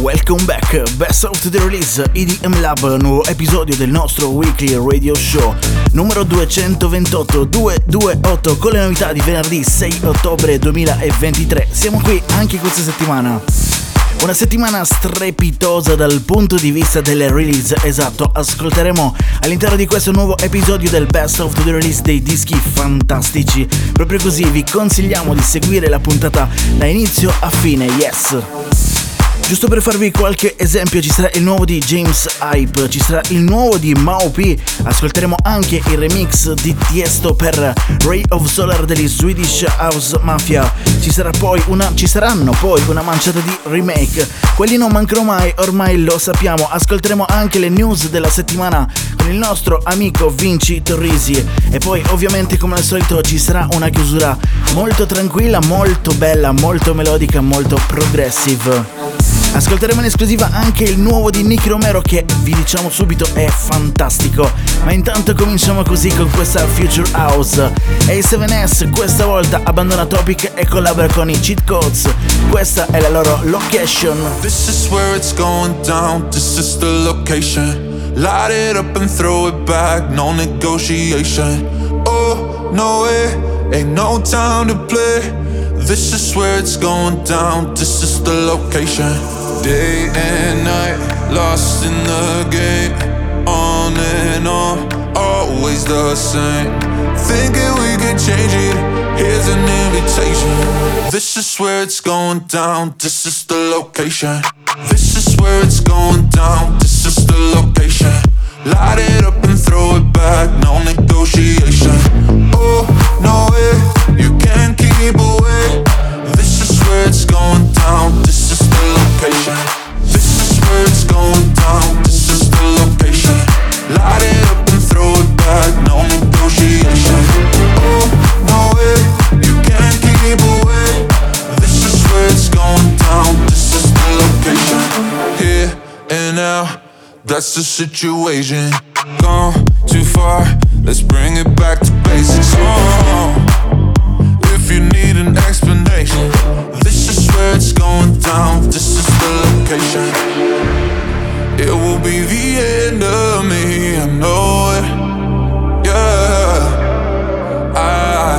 Welcome back. Best of the release EDM Lab, nuovo episodio del nostro weekly radio show numero 228 228 con le novità di venerdì 6 ottobre 2023. Siamo qui anche questa settimana. Una settimana strepitosa dal punto di vista delle release, esatto, ascolteremo all'interno di questo nuovo episodio del Best of the Release dei dischi fantastici. Proprio così vi consigliamo di seguire la puntata da inizio a fine, yes! Giusto per farvi qualche esempio ci sarà il nuovo di James Hype, ci sarà il nuovo di Mao P, ascolteremo anche il remix di Tiesto per Ray of Solar degli Swedish House Mafia, ci, poi una, ci saranno poi una manciata di remake, quelli non mancano mai, ormai lo sappiamo, ascolteremo anche le news della settimana con il nostro amico Vinci Torrisi. E poi ovviamente come al solito ci sarà una chiusura molto tranquilla, molto bella, molto melodica, molto progressive. Ascolteremo in esclusiva anche il nuovo di Nicky Romero che vi diciamo subito è fantastico. Ma intanto cominciamo così con questa Future House. A7S questa volta abbandona Topic e collabora con i Cheat Codes. Questa è la loro location. This is where it's going down. This is the location. Light it up and throw it back. No negotiation. Oh, no way. Ain't no time to play. This is where it's going down. This is the location. Day and night, lost in the game. On and on, always the same. Thinking we can change it. Here's an invitation. This is where it's going down. This is the location. This is where it's going down. This is the location. Light it up and throw it back. No negotiation. Oh, no way. You can't keep away. This is where it's going down. This is the location. This is where it's going down. This is the location. Light it up and throw it back. No negotiation. Oh, no way. You can't keep away. This is where it's going down. This is the location. Here and now. That's the situation. Gone too far. Let's bring it back to basics. Oh, if you need an explanation, where it's going down. This is the location. It will be the end of me. I know it. Yeah. I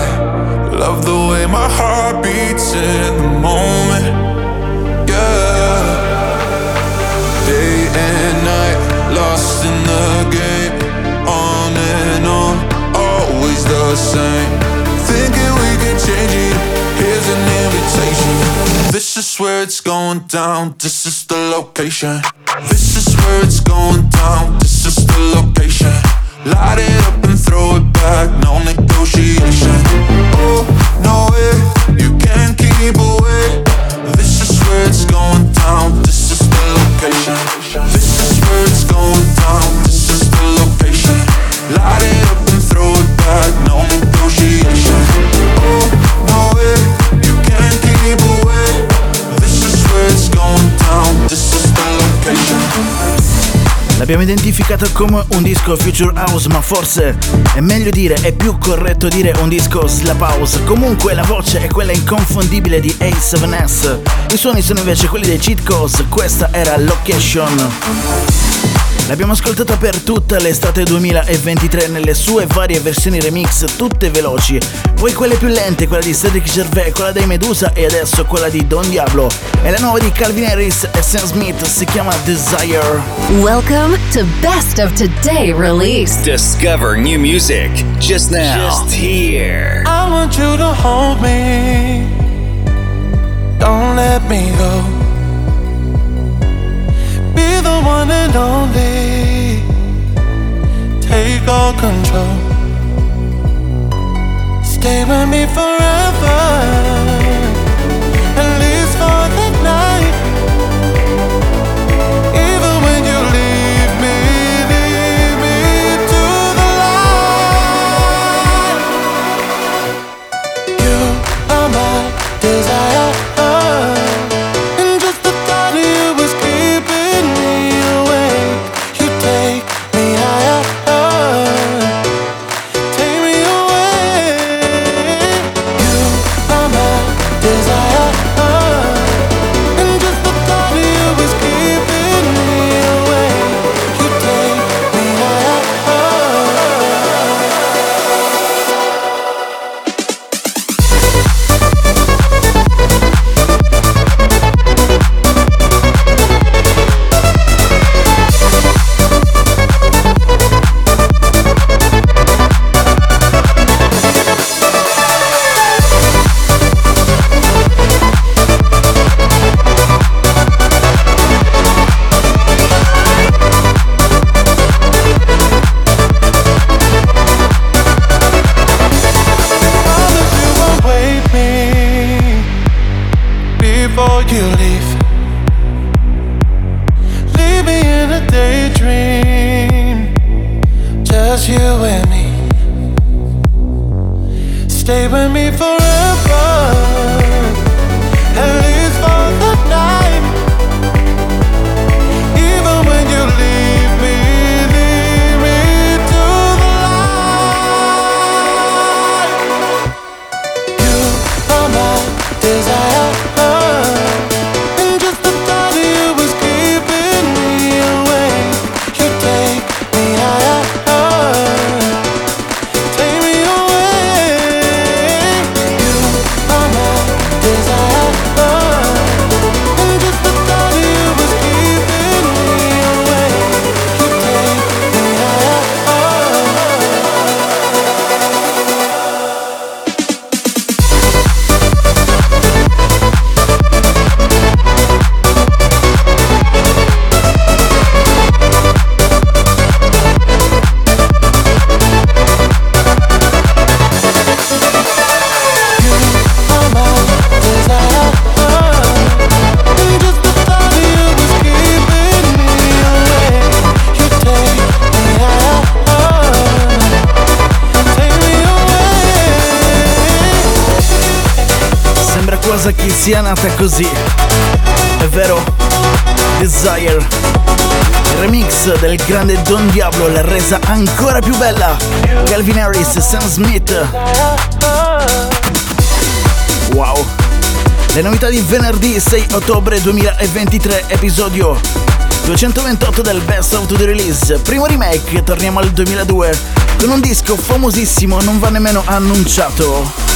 love the way my heart beats in the moment. Yeah. Day and night, lost in the game. On and on, always the same. Thinking we can change it. Is where it's going down. This is the location. This is where it's going down. This is the location. Light it up and throw it back. No negotiation. Oh, no way. You can't keep away. L'abbiamo identificato come un disco Future House, ma forse è meglio dire, è più corretto dire un disco Slap House. Comunque la voce è quella inconfondibile di A7S. I suoni sono invece quelli dei Cheat Codes. Questa era Location. L'abbiamo ascoltata per tutta l'estate 2023 nelle sue varie versioni remix, tutte veloci. Poi quelle più lente, quella di Cedric Gervais, quella dei Medusa e adesso quella di Don Diablo. E la nuova di Calvin Harris e Sam Smith si chiama Desire. Welcome to Best of Today release. Discover new music. Just now. Just here. I want you to hold me. Don't let me go. Be the one and only. Take all control. Stay with me forever. Sia nata così. È vero? Desire. Il remix del grande Don Diablo l'ha resa ancora più bella. Calvin Harris Sam Smith. Wow. Le novità di venerdì 6 ottobre 2023, episodio 228 del Best of the Release. Primo remake, torniamo al 2002, con un disco famosissimo, non va nemmeno annunciato.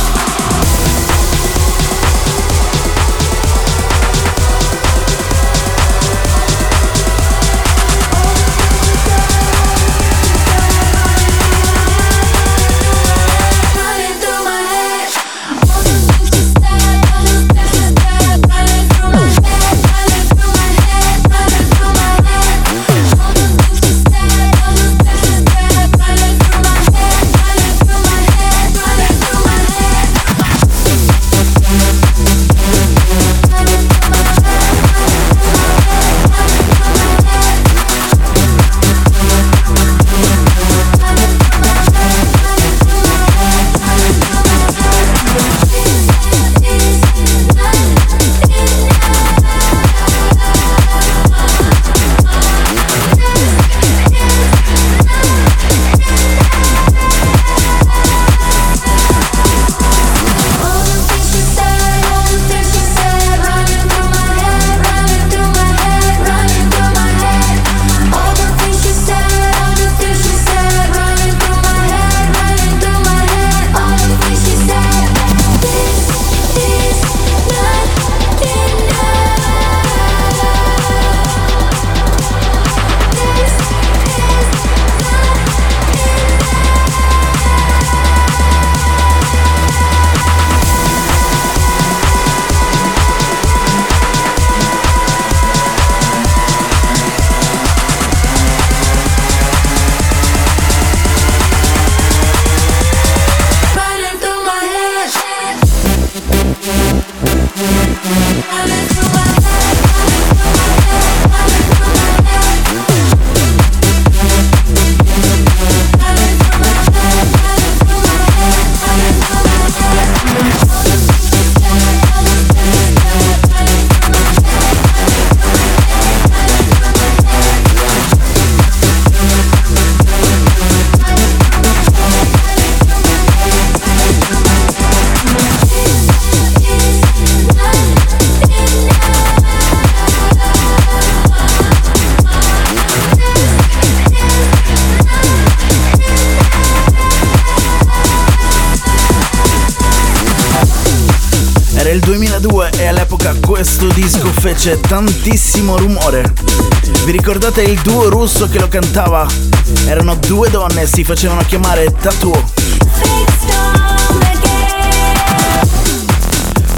Fece tantissimo rumore. Vi ricordate il duo russo che lo cantava? Erano due donne e si facevano chiamare Tattoo.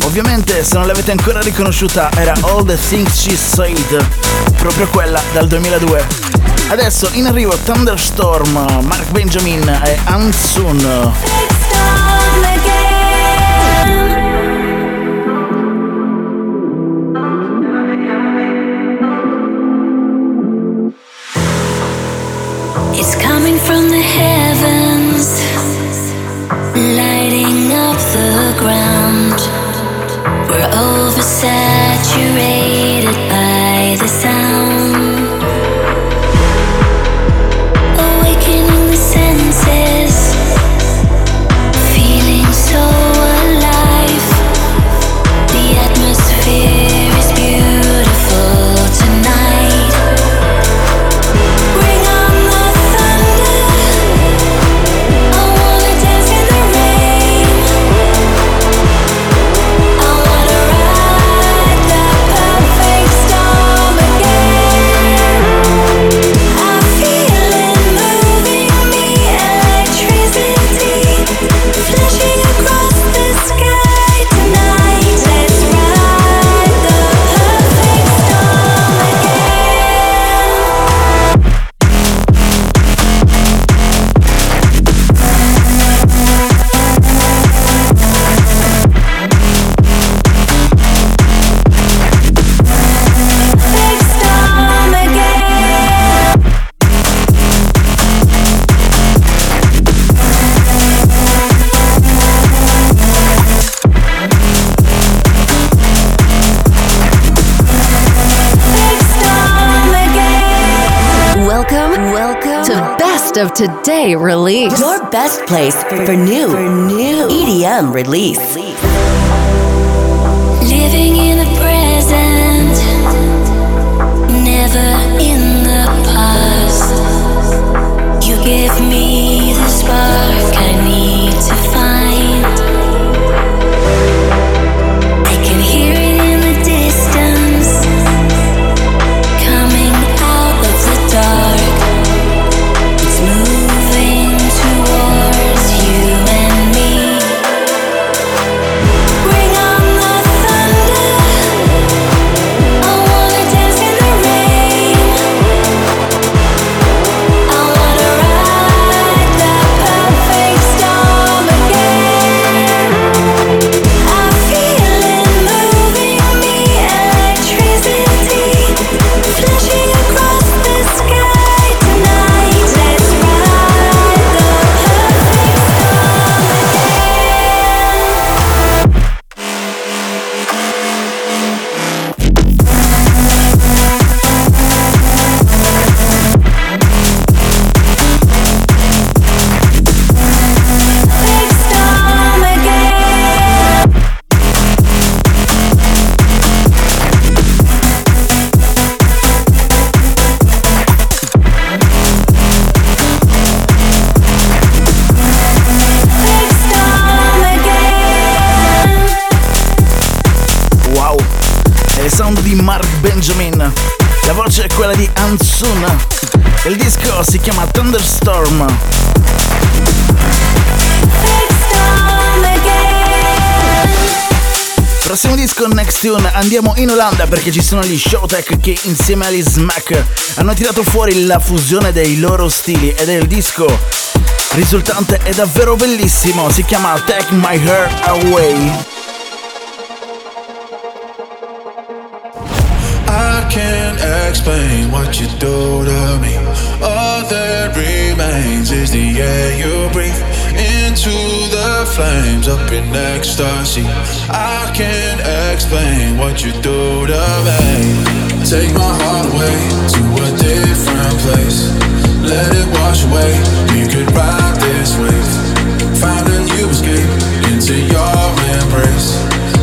Ovviamente se non l'avete ancora riconosciuta era All the Things She Said, proprio quella dal 2002. Adesso in arrivo Thunderstorm, Mark Benjamin e Ansun. Heavens, lighting up the ground. We're oversaturated by the sound. Of Today release. Your best place for new, for new EDM release. Andiamo in Olanda perché ci sono gli Showtech che insieme agli Smack hanno tirato fuori la fusione dei loro stili ed il disco risultante è davvero bellissimo, si chiama Take My Hair Away. I can't explain what you do to me. All that remains is the air you breathe into the flames up in ecstasy. I can't explain what you do to me. Take my heart away to a different place. Let it wash away. We could ride this wave. Find a new escape into your embrace.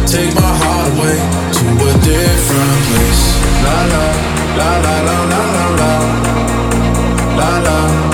Take my heart away to a different place. La la la la la la la la. La la la la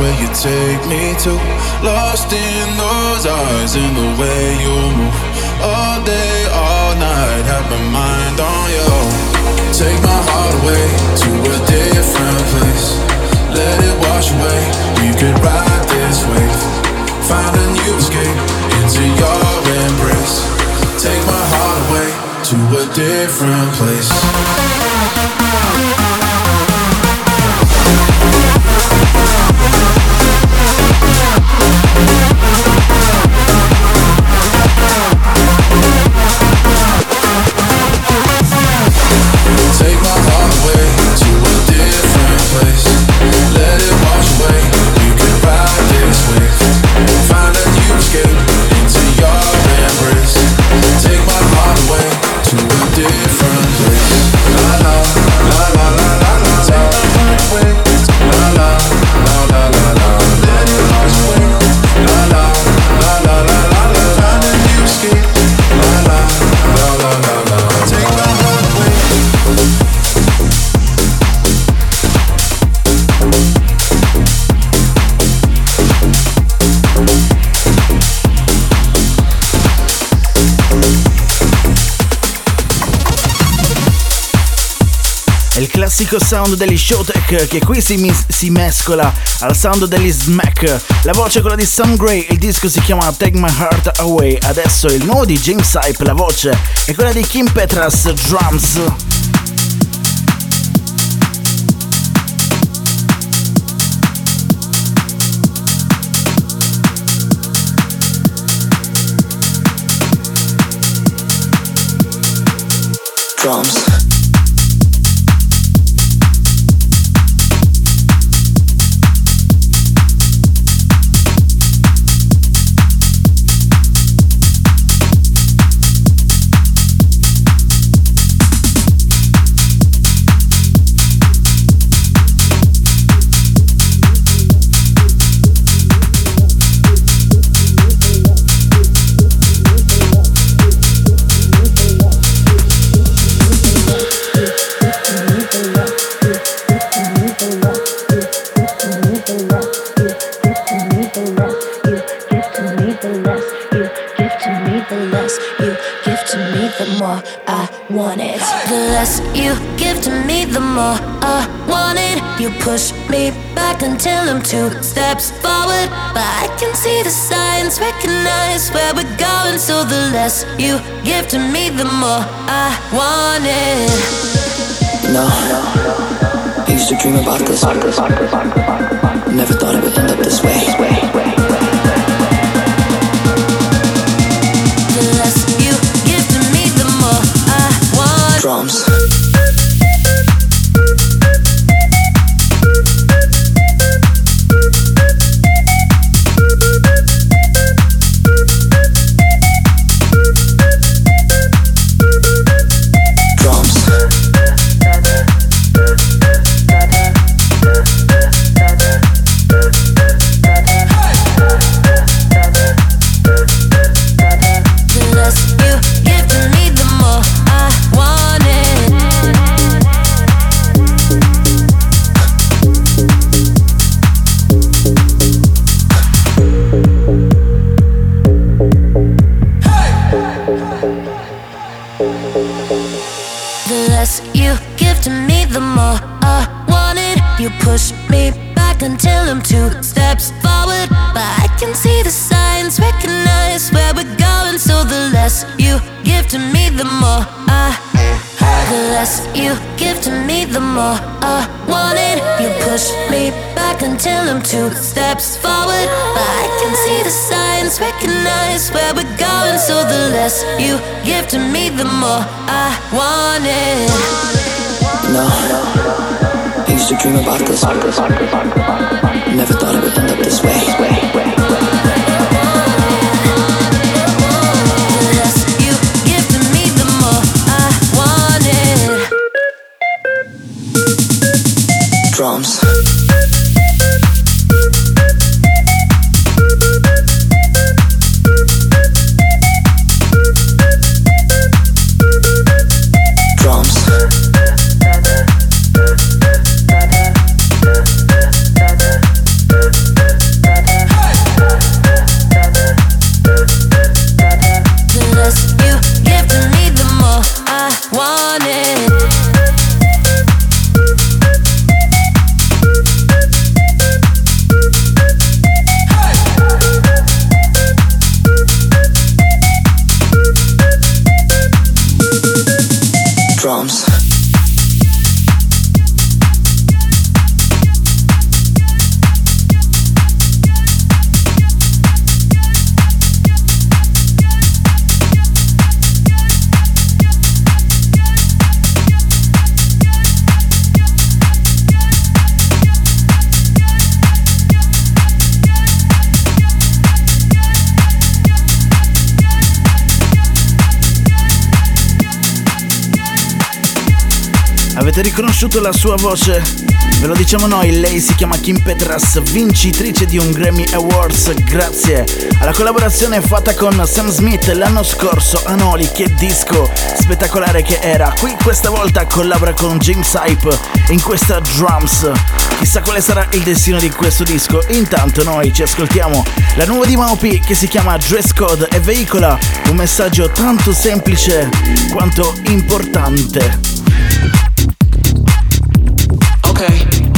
where you take me to? Lost in those eyes, in the way you move. All day, all night, have my mind on you. Take my heart away to a different place. Let it wash away. We could ride this wave. Find a new escape into your embrace. Take my heart away to a different place. Classico sound degli Showtech che qui si, mis- si mescola al sound degli Smack. La voce è quella di Sam Gray, il disco si chiama Take My Heart Away. Adesso il nuovo di James Hype, la voce è quella di Kim Petras, drums. drums. More I want it. No, I used to dream about this. Never push me back until I'm two steps forward. But I can see the signs, recognize where we're going. So the less you give to me, the more I. The less you give to me, the more I want it. You push me back until I'm two steps forward. But I can see the signs, recognize where we're going. So the less you give to me, the more I want it. No, I used to dream about this. Never thought it would end up this way. Se riconosciuto la sua voce, ve lo diciamo noi, lei si chiama Kim Petras, vincitrice di un Grammy Awards grazie alla collaborazione fatta con Sam Smith l'anno scorso. Anoli, che disco spettacolare che era. Qui questa volta collabora con James Hype in questa drums. Chissà quale sarà il destino di questo disco. Intanto noi ci ascoltiamo la nuova di Maupi che si chiama Dress Code e veicola un messaggio tanto semplice quanto importante. Okay.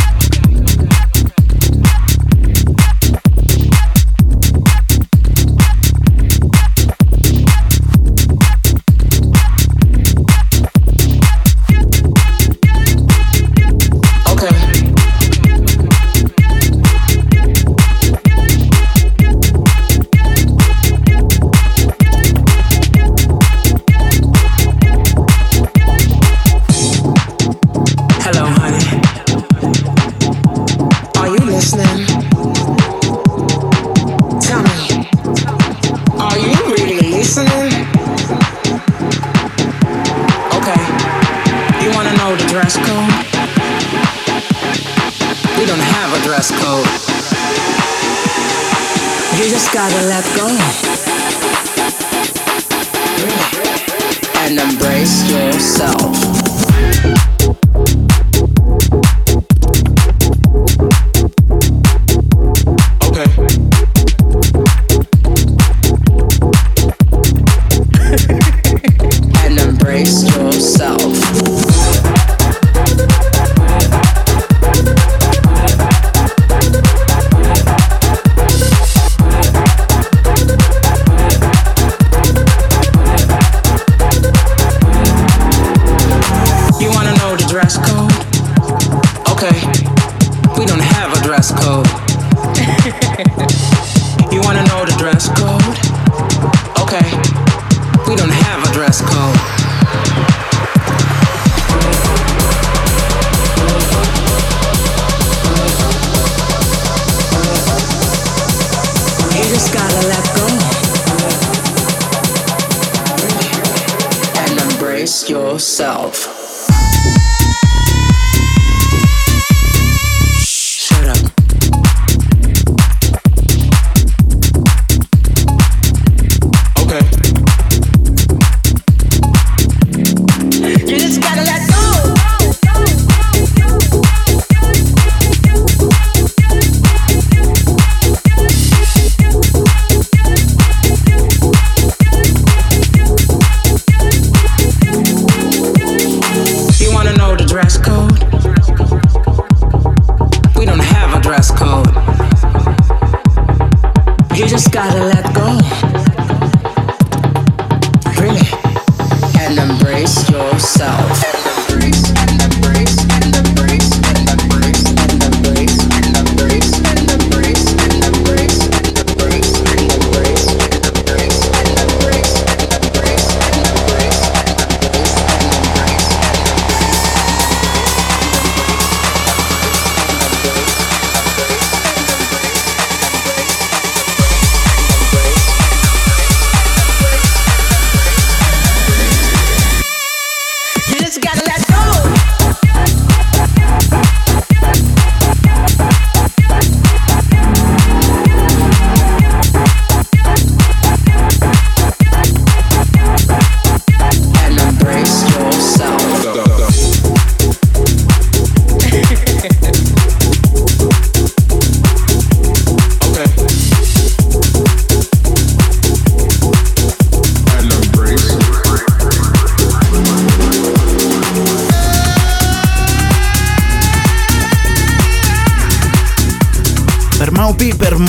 You just gotta let go. And embrace yourself. and embrace yourself.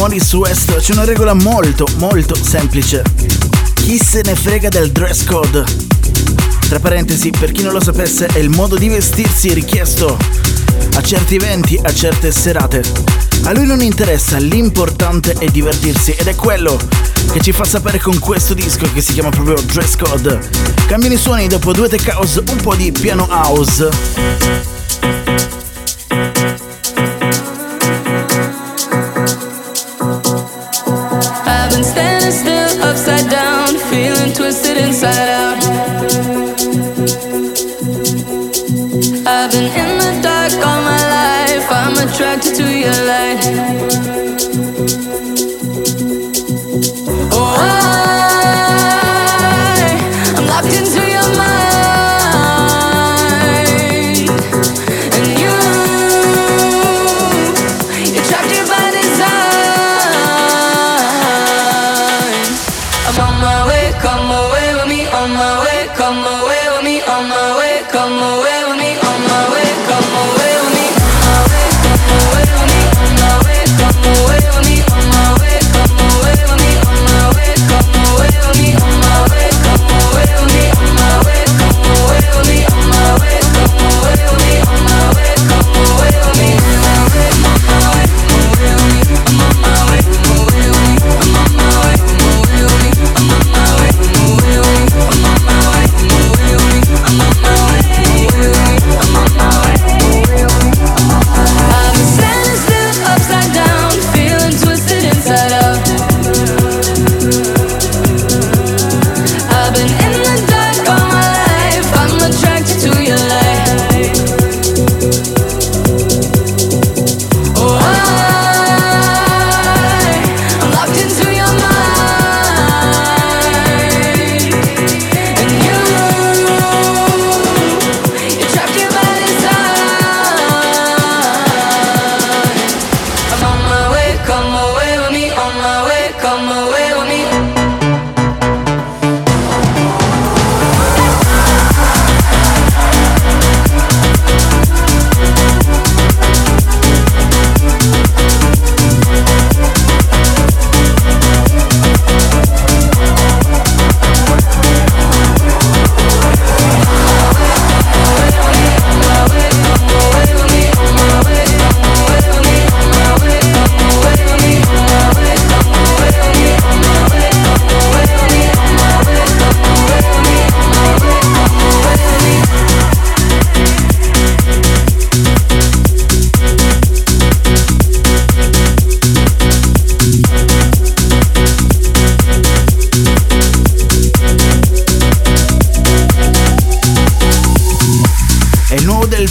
Morris West c'è una regola molto molto semplice. Chi se ne frega del dress code? Tra parentesi, per chi non lo sapesse, è il modo di vestirsi richiesto a certi eventi, a certe serate. A lui non interessa, l'importante è divertirsi ed è quello che ci fa sapere con questo disco che si chiama proprio Dress Code. Cambiano i suoni dopo due tech house, un po' di piano house. On my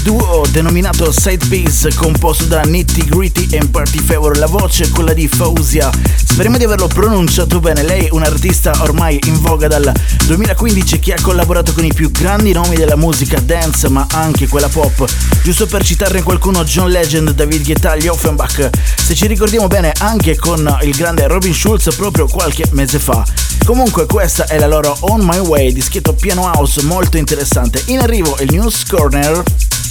duo denominato Side Piece composto da Nitty Gritty e Party Favor. La voce è quella di Fausia. Speriamo di averlo pronunciato bene. Lei è un'artista ormai in voga dal 2015 che ha collaborato con i più grandi nomi della musica dance ma anche quella pop. Giusto per citarne qualcuno, John Legend, David Guetta, gli Offenbach. Se ci ricordiamo bene anche con il grande Robin Schulz proprio qualche mese fa. Comunque questa è la loro On My Way, dischetto piano house molto interessante. In arrivo il News Corner.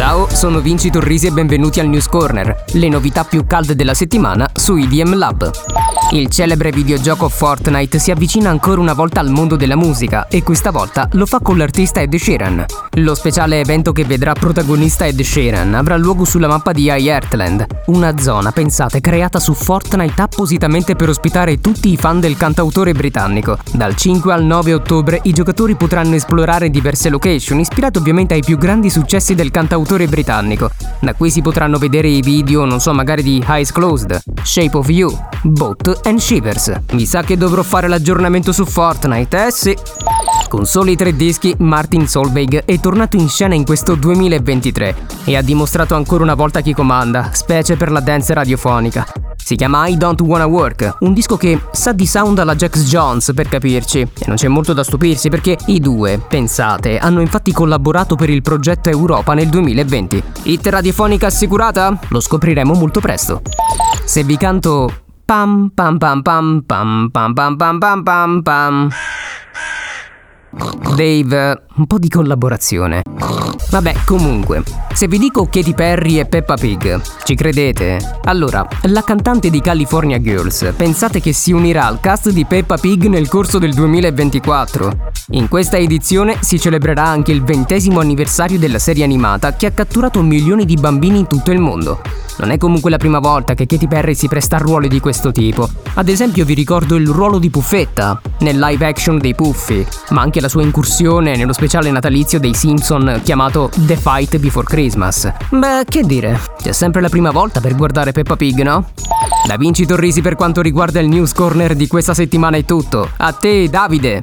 Ciao, sono Vinci Torrisi e benvenuti al News Corner, le novità più calde della settimana su IDM Lab. Il celebre videogioco Fortnite si avvicina ancora una volta al mondo della musica e questa volta lo fa con l'artista Ed Sheeran. Lo speciale evento che vedrà protagonista Ed Sheeran avrà luogo sulla mappa di iHeartland, una zona, pensate, creata su Fortnite appositamente per ospitare tutti i fan del cantautore britannico. Dal 5 al 9 ottobre i giocatori potranno esplorare diverse location, ispirate ovviamente ai più grandi successi del cantautore britannico. Da qui si potranno vedere i video, non so, magari di Eyes Closed, Shape of You, Boat and Shivers. Mi sa che dovrò fare l'aggiornamento su Fortnite, eh sì. Con soli tre dischi, Martin Solveig è tornato in scena in questo 2023 e ha dimostrato ancora una volta chi comanda, specie per la dance radiofonica. Si chiama I Don't Wanna Work, un disco che sa di sound alla Jax Jones per capirci, e non c'è molto da stupirsi perché i due, pensate, hanno infatti collaborato per il progetto Europa nel 2020. Hit radiofonica assicurata? Lo scopriremo molto presto. Se vi canto pam pam pam pam pam pam pam pam pam pam pam Dave, un po' di collaborazione. Vabbè, comunque, se vi dico Katy Perry e Peppa Pig, ci credete? Allora, la cantante di California Girls, pensate che si unirà al cast di Peppa Pig nel corso del 2024? In questa edizione si celebrerà anche il ventesimo anniversario della serie animata che ha catturato milioni di bambini in tutto il mondo. Non è comunque la prima volta che Katy Perry si presta a ruoli di questo tipo. Ad esempio vi ricordo il ruolo di Puffetta nel live action dei Puffi, ma anche la sua incursione nello speciale natalizio dei Simpson chiamato The Fight Before Christmas. Beh, che dire, c'è sempre la prima volta per guardare Peppa Pig, no? Da Vinci Torrisi per quanto riguarda il News Corner di questa settimana è tutto. A te, Davide!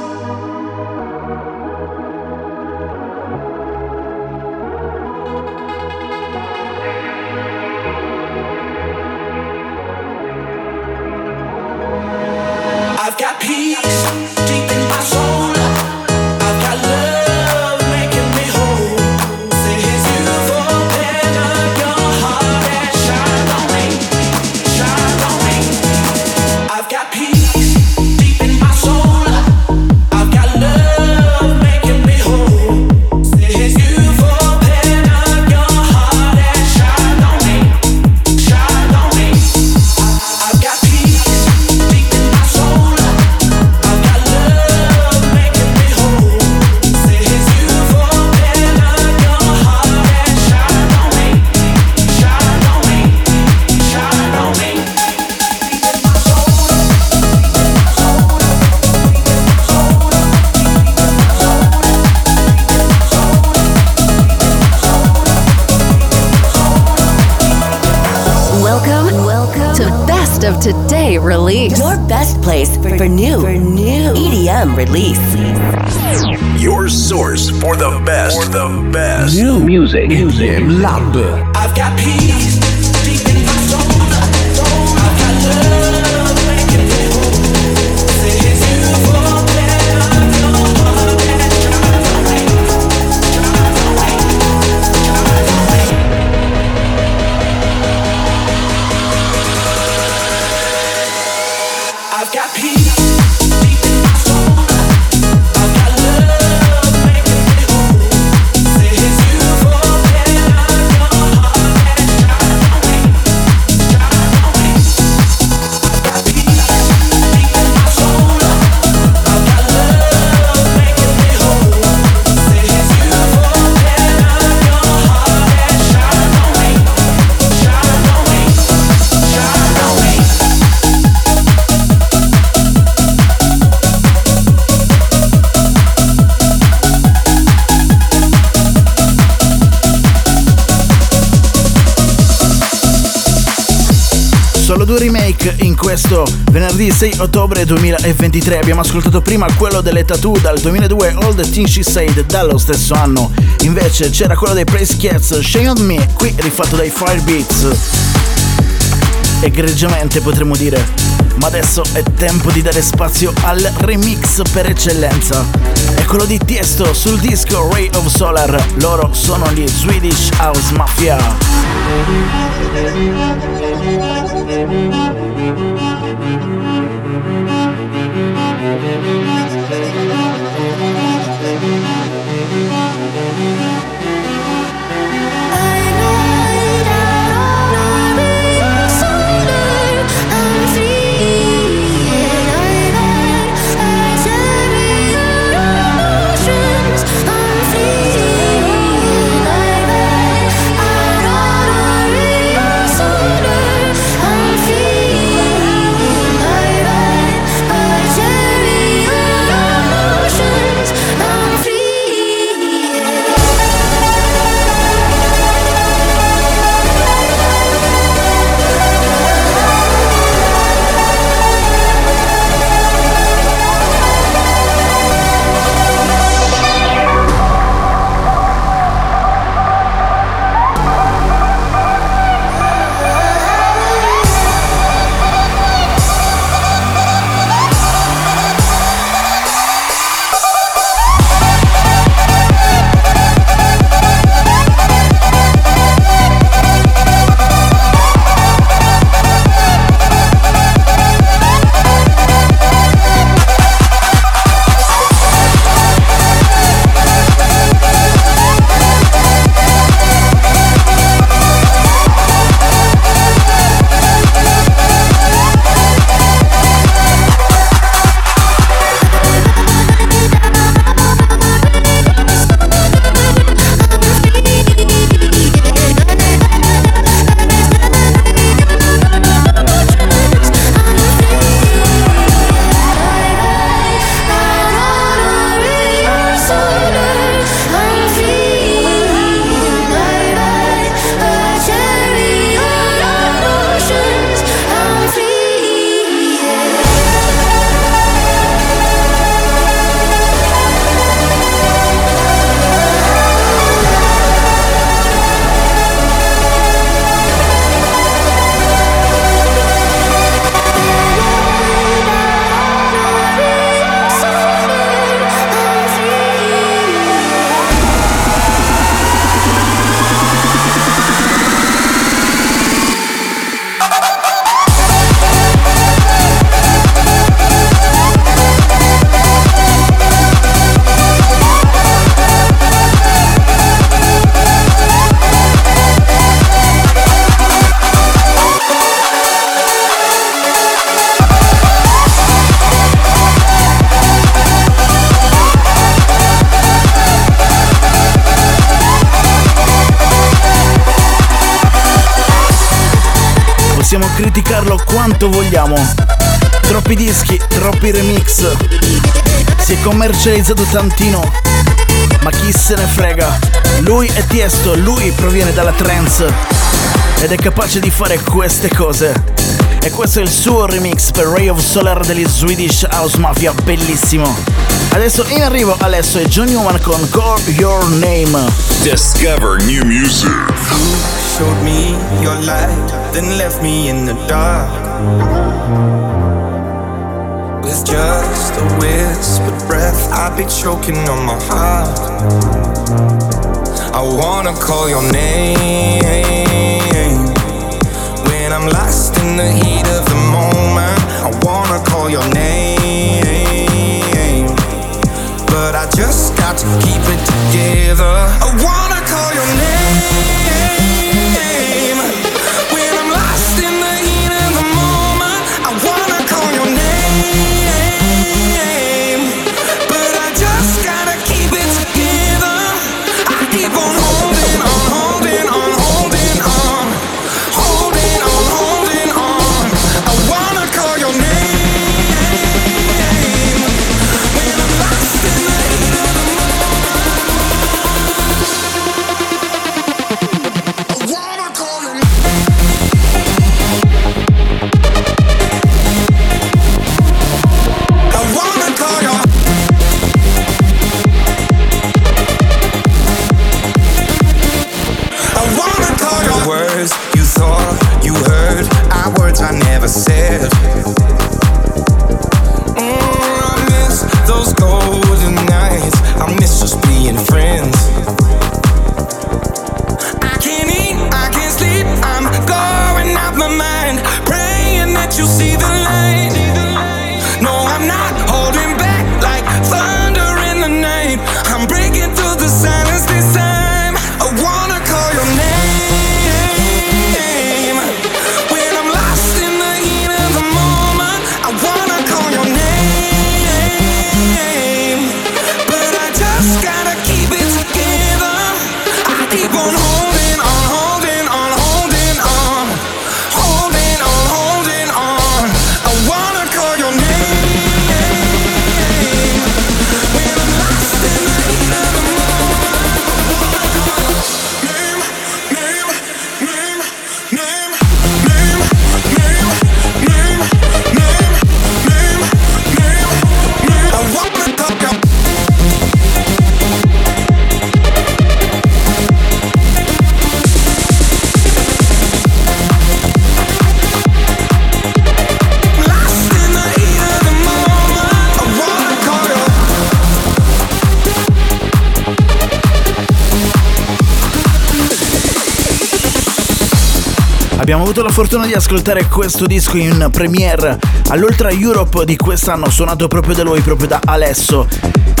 EDM Solo due remake in questo venerdì 6 ottobre 2023. Abbiamo ascoltato prima quello delle tattoo dal 2002, All the Things She Said dallo stesso anno. Invece c'era quello dei Praise Cats, Shame on Me, qui rifatto dai Firebeats. Egregiamente potremmo dire. Ma adesso è tempo di dare spazio al remix per eccellenza. È quello di Tiesto sul disco Ray of Solar. Loro sono gli Swedish House Mafia. Thank you. Commercializzato tantino, ma chi se ne frega. Lui è Tiesto, lui proviene dalla trance ed è capace di fare queste cose. E questo è il suo remix per Ray of Solar degli Swedish House Mafia, bellissimo. Adesso in arrivo Alesso e John Newman con Call Your Name. Discover new music. You showed me your light, then left me in the dark. With just a whispered breath, I'd be choking on my heart. I wanna call your name when I'm lost in the heat of the moment. I wanna call your name, but I just got to keep it together. I wanna call your name avuto la fortuna di ascoltare questo disco in premiere all'Ultra Europe di quest'anno, suonato proprio da lui, proprio da Alesso.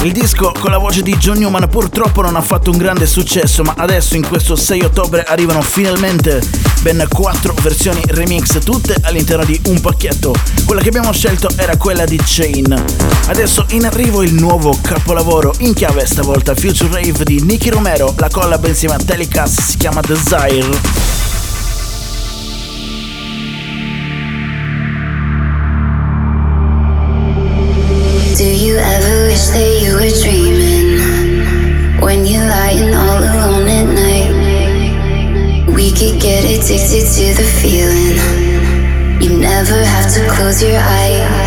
Il disco con la voce di John Newman purtroppo non ha fatto un grande successo, ma adesso in questo 6 ottobre arrivano finalmente ben 4 versioni remix, tutte all'interno di un pacchetto. Quella che abbiamo scelto era quella di Chain. Adesso in arrivo il nuovo capolavoro in chiave stavolta Future Rave di Nicky Romero, la collab insieme a Telecast si chiama Desire. That you were dreaming when you're lying all alone at night? We could get addicted to the feeling. You never have to close your eyes.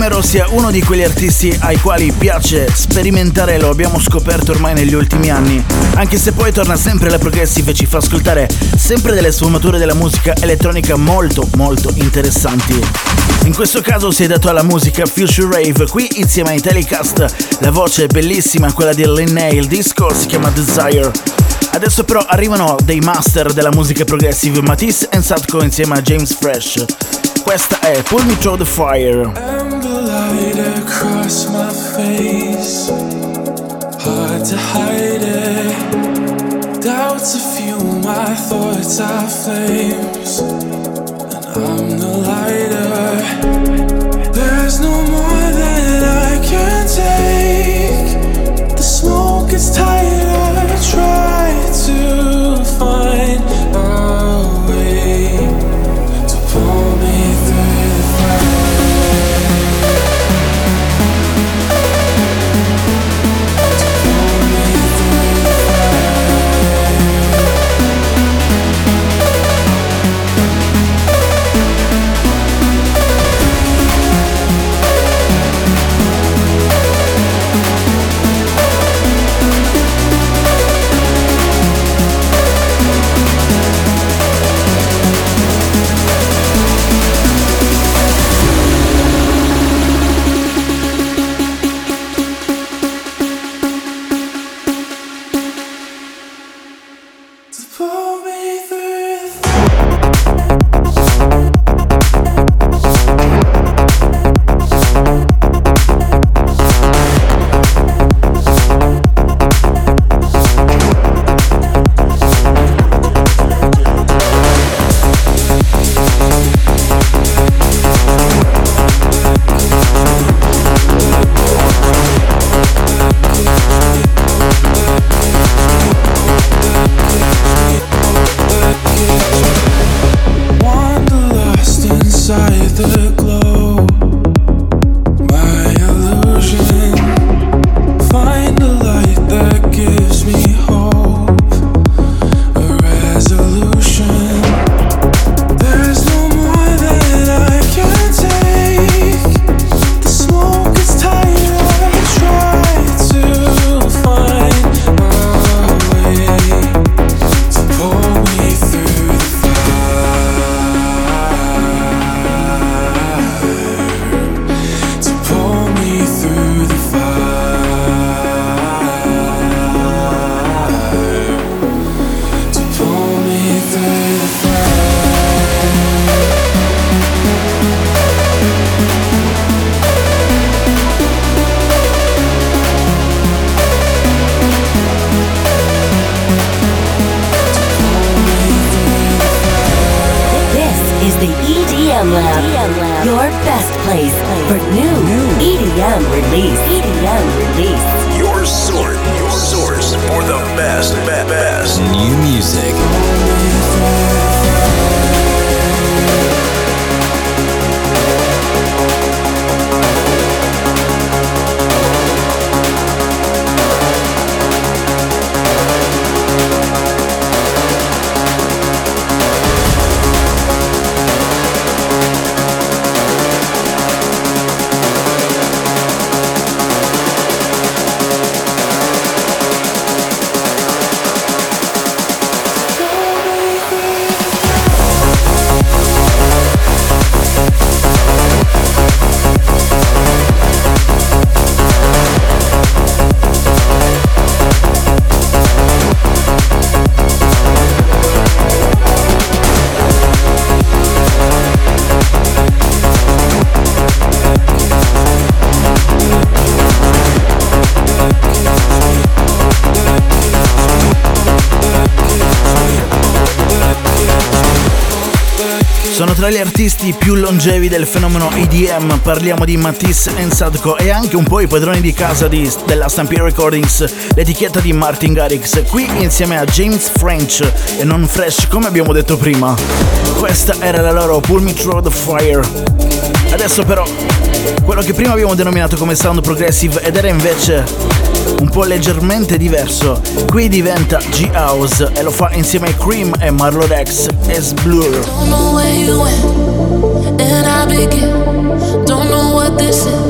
Romero sia uno di quegli artisti ai quali piace sperimentare lo abbiamo scoperto ormai negli ultimi anni, anche se poi torna sempre la progressive e ci fa ascoltare sempre delle sfumature della musica elettronica molto molto interessanti. In questo caso si è dato alla musica Future Rave, qui insieme ai Telecast, la voce è bellissima, quella di Linnea, il disco si chiama Desire. Adesso però arrivano dei master della musica progressive, Matisse e Sadko insieme a James Fresh. Questa è Pull Me Through the Fire. Amber light across my face. Hard to hide it. Doubts a few, my thoughts are flames. And I'm the lighter. There's no more that I can take. The smoke is. I try artisti più longevi del fenomeno EDM, parliamo di Matisse e Sadko e anche un po' i padroni di casa di, della Stampede Recordings, l'etichetta di Martin Garrix, qui insieme a James French e non Fresh come abbiamo detto prima. Questa era la loro Pull Me Through the Fire. Adesso però, quello che prima abbiamo denominato come sound progressive ed era invece un po' leggermente diverso, qui diventa G-House e lo fa insieme a Cream e Marlo Rex e Blur. Don't know what this is,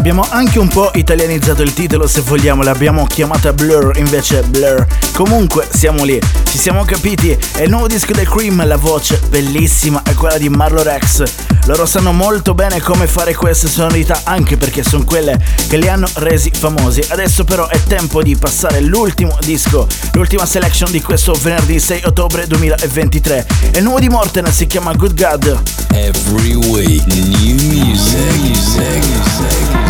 Abbiamo anche un po' italianizzato il titolo se vogliamo, l'abbiamo chiamata Blur invece Blur. Comunque siamo lì, ci siamo capiti, è il nuovo disco del Cream, la voce bellissima è quella di Marlo Rex. Loro sanno molto bene come fare queste sonorità anche perché sono quelle che li hanno resi famosi. Adesso però è tempo di passare l'ultimo disco, l'ultima selection di questo venerdì 6 ottobre 2023. È il nuovo di Morten, si chiama Good God. Every week, new music. music, music.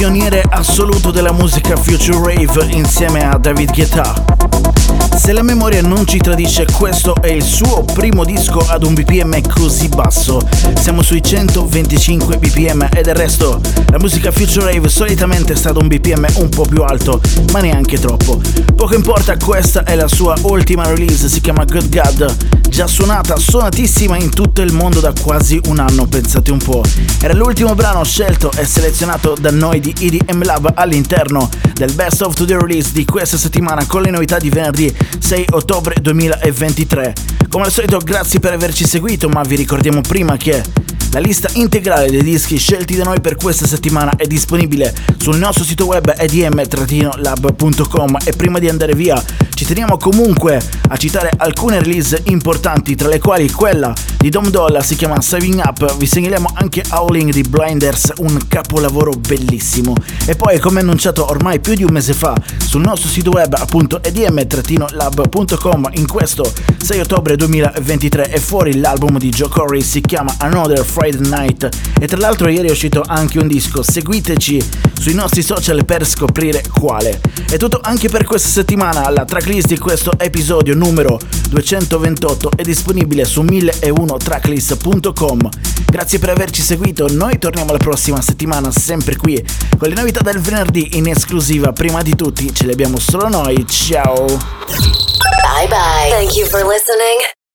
Pioniere assoluto della musica Future Rave insieme a David Guetta. Se la memoria non ci tradisce, questo è il suo primo disco ad un BPM così basso. Siamo sui 125 BPM e del resto la musica Future Rave solitamente è stata un BPM un po' più alto, ma neanche troppo. Poco importa, questa è la sua ultima release, si chiama Good God, già suonata, suonatissima in tutto il mondo da quasi un anno, pensate un po'. Era l'ultimo brano scelto e selezionato da noi di EDM Lab all'interno del Best of Today Release di questa settimana con le novità di venerdì 6 ottobre 2023. Come al solito grazie per averci seguito, ma vi ricordiamo prima che la lista integrale dei dischi scelti da noi per questa settimana è disponibile sul nostro sito web edm-lab.com e prima di andare via ci teniamo comunque a citare alcune release importanti tra le quali quella di Dom Dolla si chiama Saving Up, vi segnaliamo anche Howling di Blinders, un capolavoro bellissimo. E poi come annunciato ormai più di un mese fa sul nostro sito web appunto edm-lab.com in questo 6 ottobre 2023 è fuori l'album di Joe Corey, si chiama Another Friday Night e tra l'altro ieri è uscito anche un disco, seguiteci sui nostri social per scoprire quale. È tutto anche per questa settimana, la tracklist di questo episodio numero 228 è disponibile su 1001tracklist.com. Grazie per averci seguito, noi torniamo la prossima settimana sempre qui con le novità del venerdì in esclusiva, prima di tutti ce le abbiamo solo noi, ciao! Bye bye. Thank you for listening.